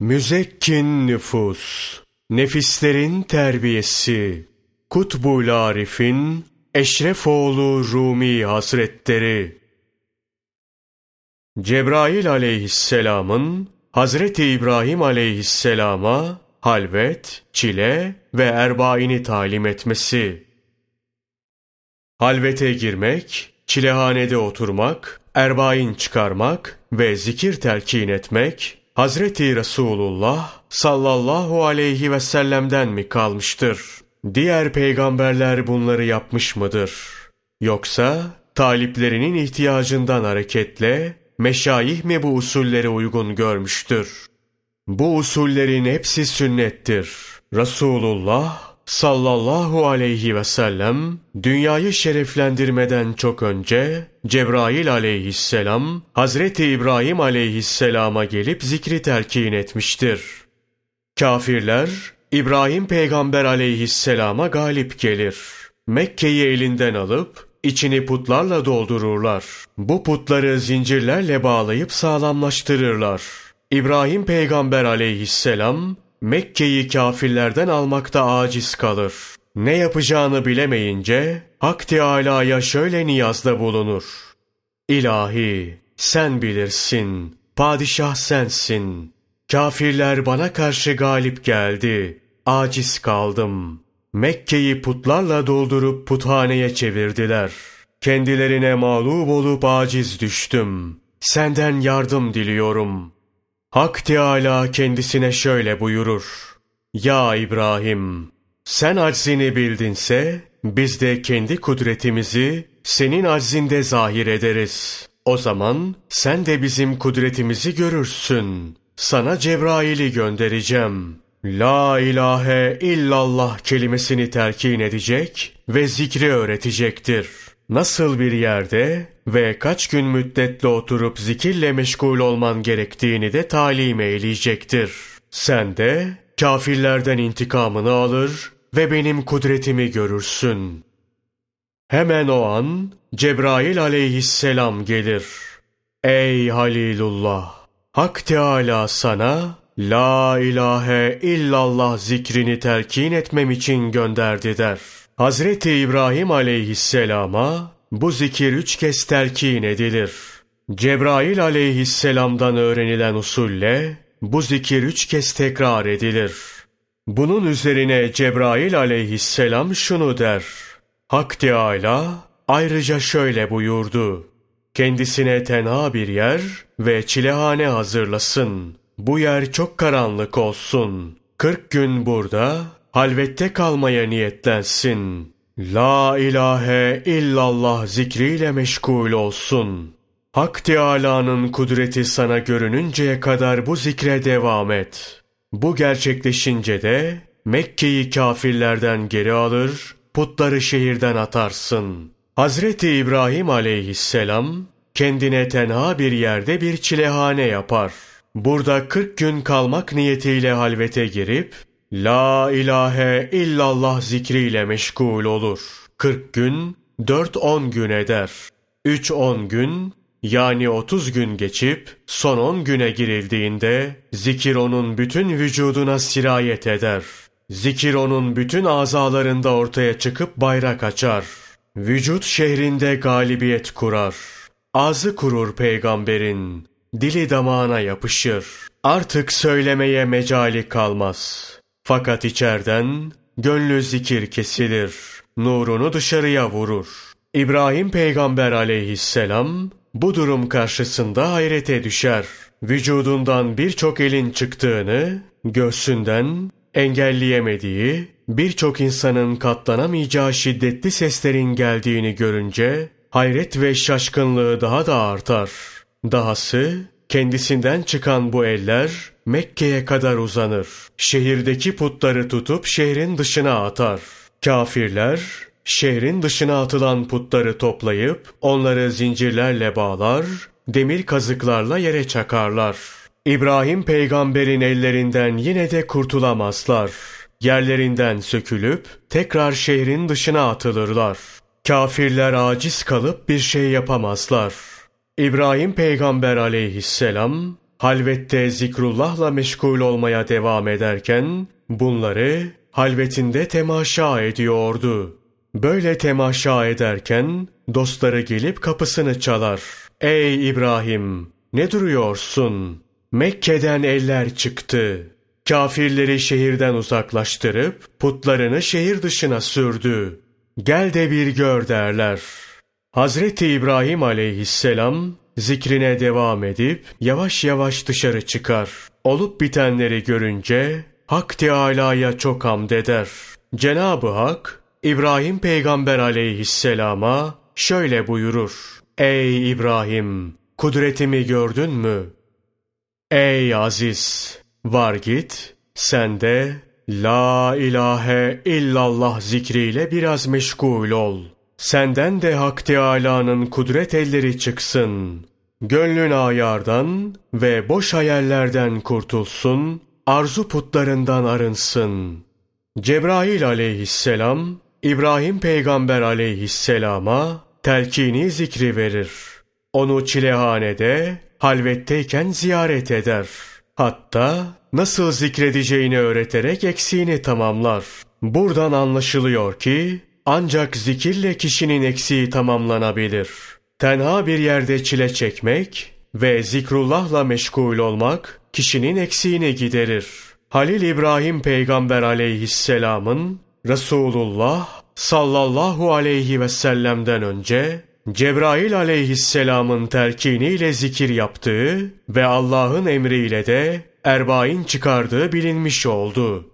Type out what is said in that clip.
Müzekkin nüfus, nefislerin terbiyesi, Kutbul Arif'in Eşrefoğlu Rumi Hazretleri. Cebrail aleyhisselamın Hazreti İbrahim aleyhisselama halvet, çile ve erbaini talim etmesi. Halvete girmek, çilehanede oturmak, erbain çıkarmak ve zikir telkin etmek, Hazreti Resulullah sallallahu aleyhi ve sellem'den mi kalmıştır? Diğer peygamberler bunları yapmış mıdır? Yoksa taliplerinin ihtiyacından hareketle meşayih mi bu usulleri uygun görmüştür? Bu usullerin hepsi sünnettir. Resulullah sallallahu aleyhi ve sellem dünyayı şereflendirmeden çok önce Cebrail aleyhisselam Hazreti İbrahim aleyhisselama gelip zikri telkin etmiştir. Kafirler İbrahim peygamber aleyhisselama galip gelir. Mekke'yi elinden alıp içini putlarla doldururlar. Bu putları zincirlerle bağlayıp sağlamlaştırırlar. İbrahim peygamber aleyhisselam Mekke'yi kafirlerden almakta aciz kalır. Ne yapacağını bilemeyince Hak Teâlâ'ya şöyle niyazda bulunur. İlahi, sen bilirsin, padişah sensin. Kafirler bana karşı galip geldi, aciz kaldım. Mekke'yi putlarla doldurup puthaneye çevirdiler. Kendilerine mağlup olup aciz düştüm. Senden yardım diliyorum.'' Hak Teâlâ kendisine şöyle buyurur. Ya İbrahim! Sen aczini bildinse, biz de kendi kudretimizi senin aczinde zahir ederiz. O zaman sen de bizim kudretimizi görürsün. Sana Cebrail'i göndereceğim. La ilahe illallah kelimesini telkin edecek ve zikri öğretecektir.'' Nasıl bir yerde ve kaç gün müddetle oturup zikirle meşgul olman gerektiğini de talim eyleyecektir. Sen de kafirlerden intikamını alır ve benim kudretimi görürsün. Hemen o an Cebrail aleyhisselam gelir. Ey Halilullah! Hak Teâlâ sana La ilahe illallah zikrini telkin etmem için gönderdi der.'' Hazreti İbrahim aleyhisselama bu zikir üç kez telkin edilir. Cebrail aleyhisselamdan öğrenilen usulle bu zikir üç kez tekrar edilir. Bunun üzerine Cebrail aleyhisselam şunu der. Hak Teâlâ ayrıca şöyle buyurdu. Kendisine tenha bir yer ve çilehane hazırlasın. Bu yer çok karanlık olsun. Kırk gün burada halvette kalmaya niyetlensin. La ilahe illallah zikriyle meşgul olsun. Hak Teâlâ'nın kudreti sana görününceye kadar bu zikre devam et. Bu gerçekleşince de Mekke'yi kafirlerden geri alır, putları şehirden atarsın. Hazreti İbrahim aleyhisselam kendine tenha bir yerde bir çilehane yapar. Burada kırk gün kalmak niyetiyle halvete girip La ilahe illallah zikriyle meşgul olur. 40 gün, 4-10 gün eder. 3-10 gün, yani 30 gün geçip son 10 güne girildiğinde zikir onun bütün vücuduna sirayet eder. Zikir onun bütün azalarında ortaya çıkıp bayrak açar. Vücut şehrinde galibiyet kurar. Ağzı kurur peygamberin. Dili damağına yapışır. Artık söylemeye mecali kalmaz.'' Fakat içerden gönlü zikir kesilir, nurunu dışarıya vurur. İbrahim peygamber aleyhisselam bu durum karşısında hayrete düşer. Vücudundan birçok elin çıktığını, göğsünden engelleyemediği, birçok insanın katlanamayacağı şiddetli seslerin geldiğini görünce hayret ve şaşkınlığı daha da artar. Dahası kendisinden çıkan bu eller Mekke'ye kadar uzanır. Şehirdeki putları tutup şehrin dışına atar. Kafirler şehrin dışına atılan putları toplayıp onları zincirlerle bağlar, demir kazıklarla yere çakarlar. İbrahim peygamberin ellerinden yine de kurtulamazlar. Yerlerinden sökülüp tekrar şehrin dışına atılırlar. Kafirler aciz kalıp bir şey yapamazlar. İbrahim peygamber aleyhisselam halvette zikrullahla meşgul olmaya devam ederken bunları halvetinde temaşa ediyordu. Böyle temaşa ederken dostları gelip kapısını çalar. Ey İbrahim ne duruyorsun? Mekke'den eller çıktı. Kafirleri şehirden uzaklaştırıp putlarını şehir dışına sürdü. Gel de bir gör derler. Hazreti İbrahim aleyhisselam zikrine devam edip yavaş yavaş dışarı çıkar. Olup bitenleri görünce Hak Teâlâ'ya çok hamd eder. Cenab-ı Hak İbrahim peygamber aleyhisselama şöyle buyurur. Ey İbrahim! Kudretimi gördün mü? Ey aziz! Var git, sen de La ilahe illallah zikriyle biraz meşgul ol. Senden de Hak Teâlâ'nın kudret elleri çıksın. Gönlün ayardan ve boş hayallerden kurtulsun, arzu putlarından arınsın. Cebrail aleyhisselam, İbrahim peygamber aleyhisselama telkini zikri verir. Onu çilehanede, halvetteyken ziyaret eder. Hatta nasıl zikredeceğini öğreterek eksiğini tamamlar. Buradan anlaşılıyor ki ancak zikirle kişinin eksiği tamamlanabilir. Tenha bir yerde çile çekmek ve zikrullahla meşgul olmak kişinin eksiğini giderir. Halil İbrahim peygamber aleyhisselamın Resulullah sallallahu aleyhi ve sellem'den önce Cebrail aleyhisselamın telkiniyle zikir yaptığı ve Allah'ın emriyle de erbain çıkardığı bilinmiş oldu.